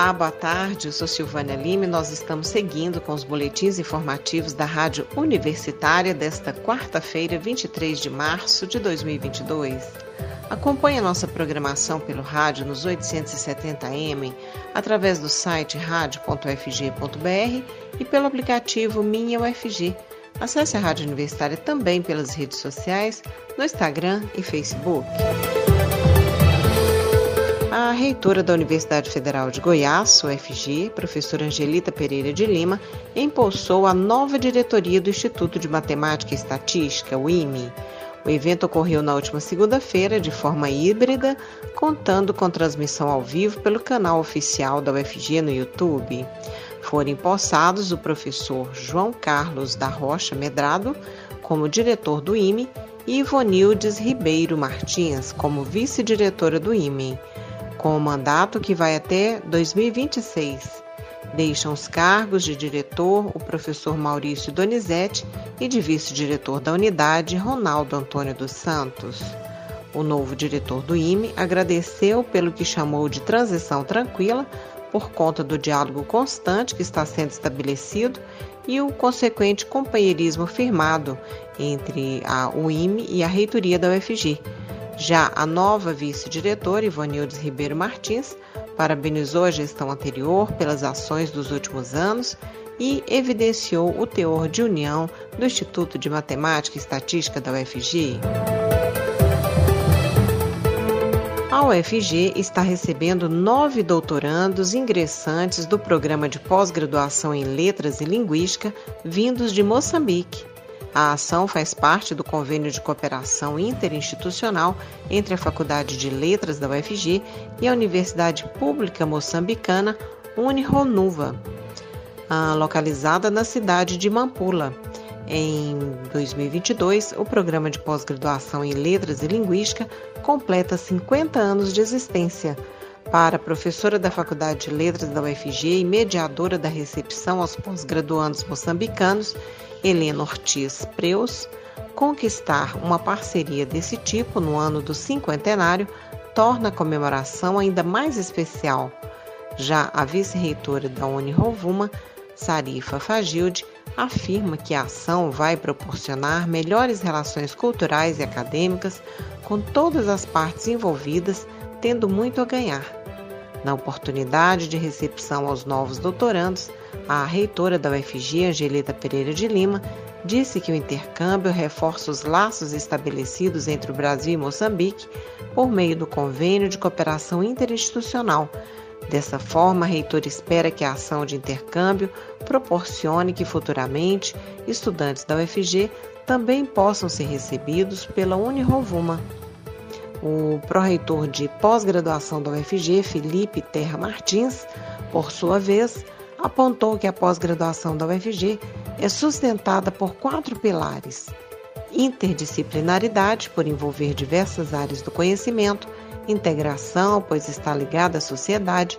Olá, boa tarde. Eu sou Silvânia Lima e nós estamos seguindo com os boletins informativos da Rádio Universitária desta quarta-feira, 23 de março de 2022. Acompanhe a nossa programação pelo rádio nos 870m, através do site radio.fg.br e pelo aplicativo Minha UFG. Acesse a Rádio Universitária também pelas redes sociais, no Instagram e Facebook. A reitora da Universidade Federal de Goiás, UFG, professora Angelita Pereira de Lima, impulsou a nova diretoria do Instituto de Matemática e Estatística, o IME. O evento ocorreu na última segunda-feira de forma híbrida, contando com transmissão ao vivo pelo canal oficial da UFG no YouTube. Foram empossados o professor João Carlos da Rocha Medrado como diretor do IME e Ivonildes Ribeiro Martins como vice-diretora do IME com o mandato que vai até 2026. Deixam os cargos de diretor o professor Maurício Donizete e de vice-diretor da unidade Ronaldo Antônio dos Santos. O novo diretor do IME agradeceu pelo que chamou de transição tranquila por conta do diálogo constante que está sendo estabelecido e o consequente companheirismo firmado entre a UIME e a reitoria da UFG, já a nova vice-diretora, Ivonildes Ribeiro Martins, parabenizou a gestão anterior pelas ações dos últimos anos e evidenciou o teor de união do Instituto de Matemática e Estatística da UFG. A UFG está recebendo nove doutorandos ingressantes do programa de pós-graduação em Letras e Linguística vindos de Moçambique. A ação faz parte do convênio de cooperação interinstitucional entre a Faculdade de Letras da UFG e a Universidade Pública Moçambicana Unironuva, localizada na cidade de Mampula. Em 2022, o programa de pós-graduação em Letras e Linguística completa 50 anos de existência. Para professora da Faculdade de Letras da UFG e mediadora da recepção aos pós-graduandos moçambicanos, Helena Ortiz Preus, conquistar uma parceria desse tipo no ano do cinquentenário torna a comemoração ainda mais especial. Já a vice-reitora da Unirovuma, Sarifa Fagilde, afirma que a ação vai proporcionar melhores relações culturais e acadêmicas com todas as partes envolvidas, tendo muito a ganhar. Na oportunidade de recepção aos novos doutorandos, a reitora da UFG, Angelita Pereira de Lima, disse que o intercâmbio reforça os laços estabelecidos entre o Brasil e Moçambique por meio do Convênio de Cooperação Interinstitucional. Dessa forma, a reitora espera que a ação de intercâmbio proporcione que futuramente estudantes da UFG também possam ser recebidos pela Unirovuma. O pró-reitor de pós-graduação da UFG, Felipe Terra Martins, por sua vez, apontou que a pós-graduação da UFG é sustentada por quatro pilares: interdisciplinaridade, por envolver diversas áreas do conhecimento, integração, pois está ligada à sociedade,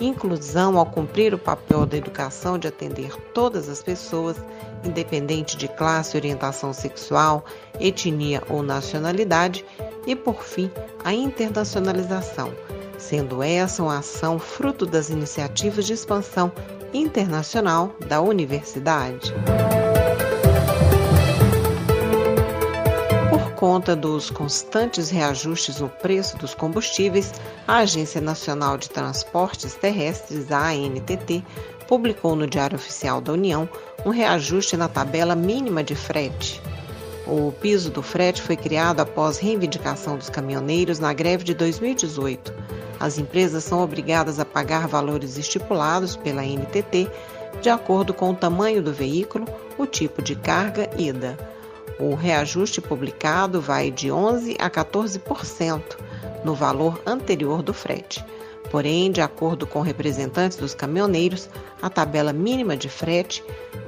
inclusão, ao cumprir o papel da educação de atender todas as pessoas, independente de classe, orientação sexual, etnia ou nacionalidade, e, por fim, a internacionalização, sendo essa uma ação fruto das iniciativas de expansão internacional da universidade. Por conta dos constantes reajustes no preço dos combustíveis, a Agência Nacional de Transportes Terrestres, ANTT, publicou no Diário Oficial da União um reajuste na tabela mínima de frete. O piso do frete foi criado após reivindicação dos caminhoneiros na greve de 2018 as empresas são obrigadas a pagar valores estipulados pela NTT de acordo com o tamanho do veículo, o tipo de carga ida. O reajuste publicado vai de 11 a 14% no valor anterior do frete. Porém, de acordo com representantes dos caminhoneiros, a tabela mínima de frete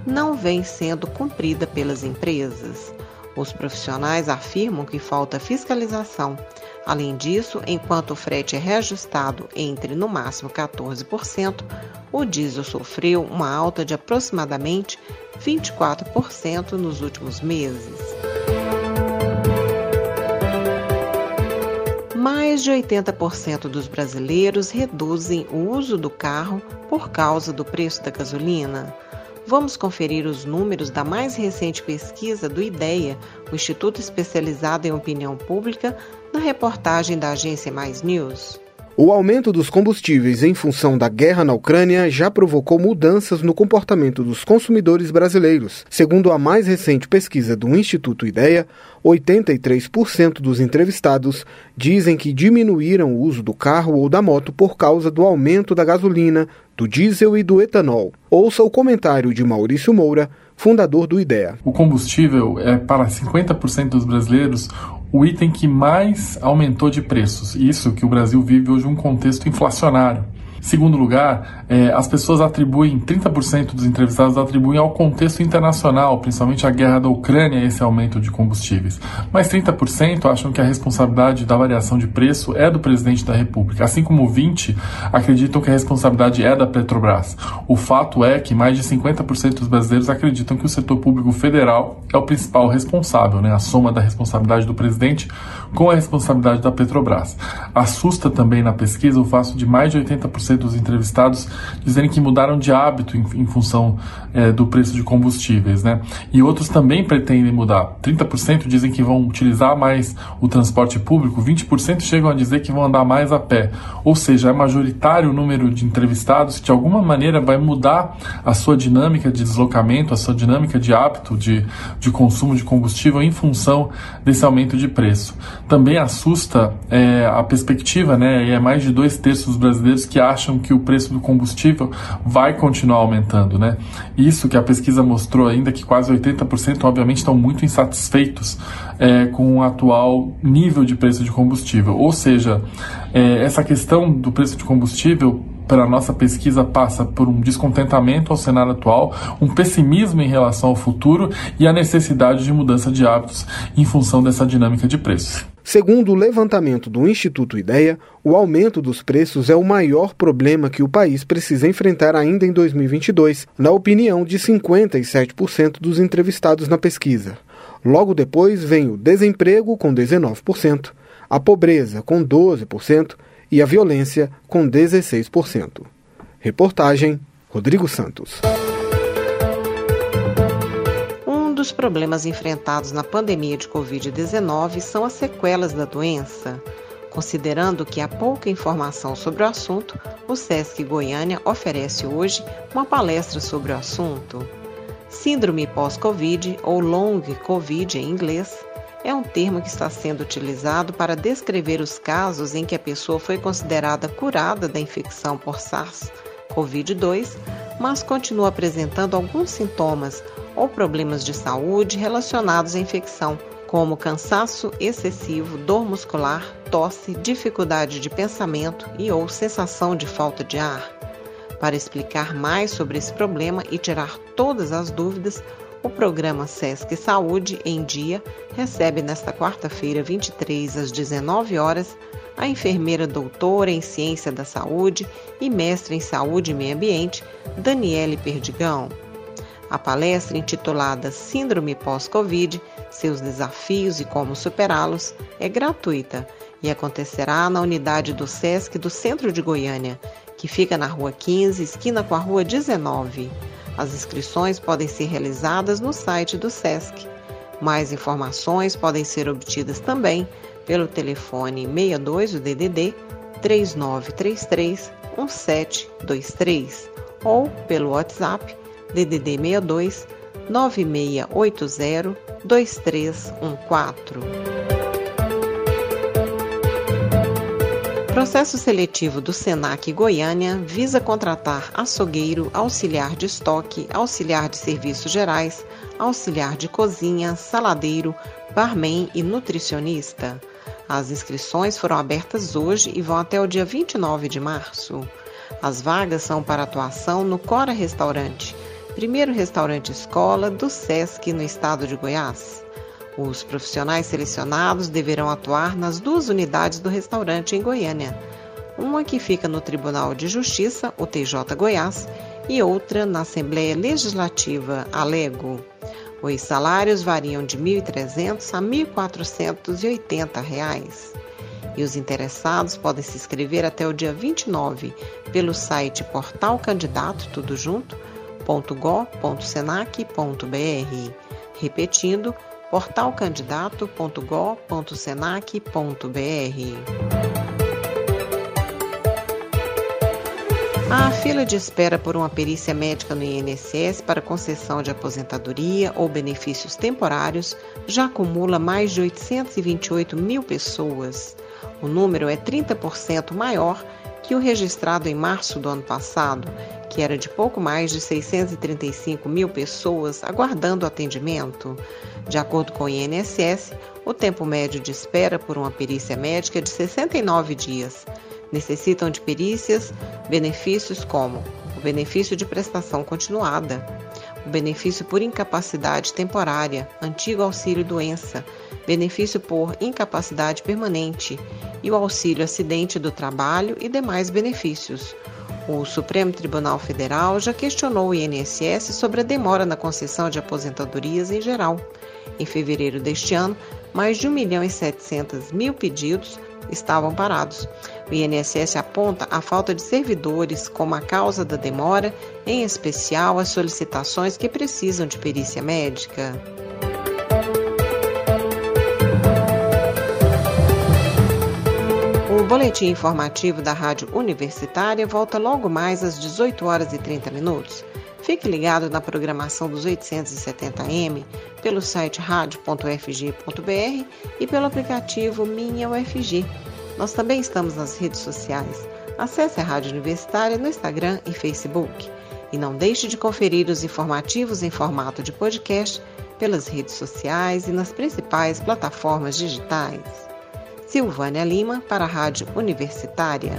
não vem sendo cumprida pelas empresas. Os profissionais afirmam que falta fiscalização Além disso, enquanto o frete é reajustado entre no máximo 14%, o diesel sofreu uma alta de aproximadamente 24% nos últimos meses. mais de 80% dos brasileiros reduzem o uso do carro por causa do preço da gasolina. Vamos conferir os números da mais recente pesquisa do IDEA, o Instituto Especializado em Opinião Pública, na reportagem da agência Mais News. O aumento dos combustíveis em função da guerra na Ucrânia já provocou mudanças no comportamento dos consumidores brasileiros. Segundo a mais recente pesquisa do Instituto Ideia, 83% dos entrevistados dizem que diminuíram o uso do carro ou da moto por causa do aumento da gasolina, do diesel e do etanol. Ouça o comentário de Maurício Moura, fundador do IDEA. O combustível é para 50% dos brasileiros o item que mais aumentou de preços. Isso que o Brasil vive hoje um contexto inflacionário. Segundo lugar, é, as pessoas atribuem, 30% dos entrevistados atribuem ao contexto internacional, principalmente a guerra da Ucrânia, esse aumento de combustíveis. Mas 30% acham que a responsabilidade da variação de preço é do presidente da República, assim como 20% acreditam que a responsabilidade é da Petrobras. O fato é que mais de 50% dos brasileiros acreditam que o setor público federal é o principal responsável, né? a soma da responsabilidade do presidente com a responsabilidade da Petrobras. Assusta também na pesquisa o fato de mais de 80% dos entrevistados dizerem que mudaram de hábito em, em função é, do preço de combustíveis, né? E outros também pretendem mudar. 30% dizem que vão utilizar mais o transporte público, 20% chegam a dizer que vão andar mais a pé. Ou seja, é majoritário o número de entrevistados que de alguma maneira vai mudar a sua dinâmica de deslocamento, a sua dinâmica de hábito de, de consumo de combustível em função desse aumento de preço. Também assusta é, a perspectiva, né? E é mais de dois terços dos brasileiros que acham acham que o preço do combustível vai continuar aumentando, né? Isso que a pesquisa mostrou ainda que quase 80% obviamente estão muito insatisfeitos é, com o atual nível de preço de combustível. Ou seja, é, essa questão do preço de combustível pela nossa pesquisa passa por um descontentamento ao cenário atual, um pessimismo em relação ao futuro e a necessidade de mudança de hábitos em função dessa dinâmica de preços. Segundo o levantamento do Instituto Ideia, o aumento dos preços é o maior problema que o país precisa enfrentar ainda em 2022, na opinião de 57% dos entrevistados na pesquisa. Logo depois vem o desemprego, com 19%, a pobreza, com 12%, e a violência, com 16%. Reportagem Rodrigo Santos dos problemas enfrentados na pandemia de Covid-19 são as sequelas da doença. Considerando que há pouca informação sobre o assunto, o SESC Goiânia oferece hoje uma palestra sobre o assunto. Síndrome pós-Covid, ou Long Covid em inglês, é um termo que está sendo utilizado para descrever os casos em que a pessoa foi considerada curada da infecção por SARS-CoV-2, mas continua apresentando alguns sintomas ou problemas de saúde relacionados à infecção, como cansaço excessivo, dor muscular, tosse, dificuldade de pensamento e ou sensação de falta de ar. Para explicar mais sobre esse problema e tirar todas as dúvidas, o programa SESC Saúde em Dia recebe nesta quarta-feira, 23 às 19 horas, a enfermeira doutora em Ciência da Saúde e mestre em Saúde e Meio Ambiente, Daniele Perdigão. A palestra, intitulada Síndrome pós-Covid: Seus desafios e como superá-los, é gratuita e acontecerá na unidade do SESC do Centro de Goiânia, que fica na Rua 15, esquina com a Rua 19. As inscrições podem ser realizadas no site do SESC. Mais informações podem ser obtidas também pelo telefone 62 do DDD 3933 1723 ou pelo WhatsApp DDD 62 9680 2314. Processo seletivo do Senac Goiânia visa contratar açougueiro, auxiliar de estoque, auxiliar de serviços gerais, auxiliar de cozinha, saladeiro, barman e nutricionista. As inscrições foram abertas hoje e vão até o dia 29 de março. As vagas são para atuação no Cora Restaurante, primeiro restaurante escola do SESC no estado de Goiás. Os profissionais selecionados deverão atuar nas duas unidades do restaurante em Goiânia, uma que fica no Tribunal de Justiça, o TJ Goiás, e outra na Assembleia Legislativa Alego. Os salários variam de R$ 1.300 a R$ 1.480. e os interessados podem se inscrever até o dia 29 pelo site Portal Candidato Tudo Junto. Repetindo, portalcandidato.go.senac.br. A fila de espera por uma perícia médica no INSS para concessão de aposentadoria ou benefícios temporários já acumula mais de 828 mil pessoas. O número é 30% maior que o registrado em março do ano passado, que era de pouco mais de 635 mil pessoas aguardando atendimento. De acordo com o INSS, o tempo médio de espera por uma perícia médica é de 69 dias necessitam de perícias, benefícios como o benefício de prestação continuada, o benefício por incapacidade temporária, antigo auxílio doença, benefício por incapacidade permanente e o auxílio acidente do trabalho e demais benefícios. O Supremo Tribunal Federal já questionou o INSS sobre a demora na concessão de aposentadorias em geral. Em fevereiro deste ano, mais de 1 milhão e 700 mil pedidos estavam parados. O INSS aponta a falta de servidores como a causa da demora, em especial as solicitações que precisam de perícia médica. O boletim informativo da Rádio Universitária volta logo mais às 18 horas e 30 minutos. Fique ligado na programação dos 870M pelo site radio.fg.br e pelo aplicativo Minha UFG. Nós também estamos nas redes sociais. Acesse a Rádio Universitária no Instagram e Facebook. E não deixe de conferir os informativos em formato de podcast pelas redes sociais e nas principais plataformas digitais. Silvânia Lima para a Rádio Universitária.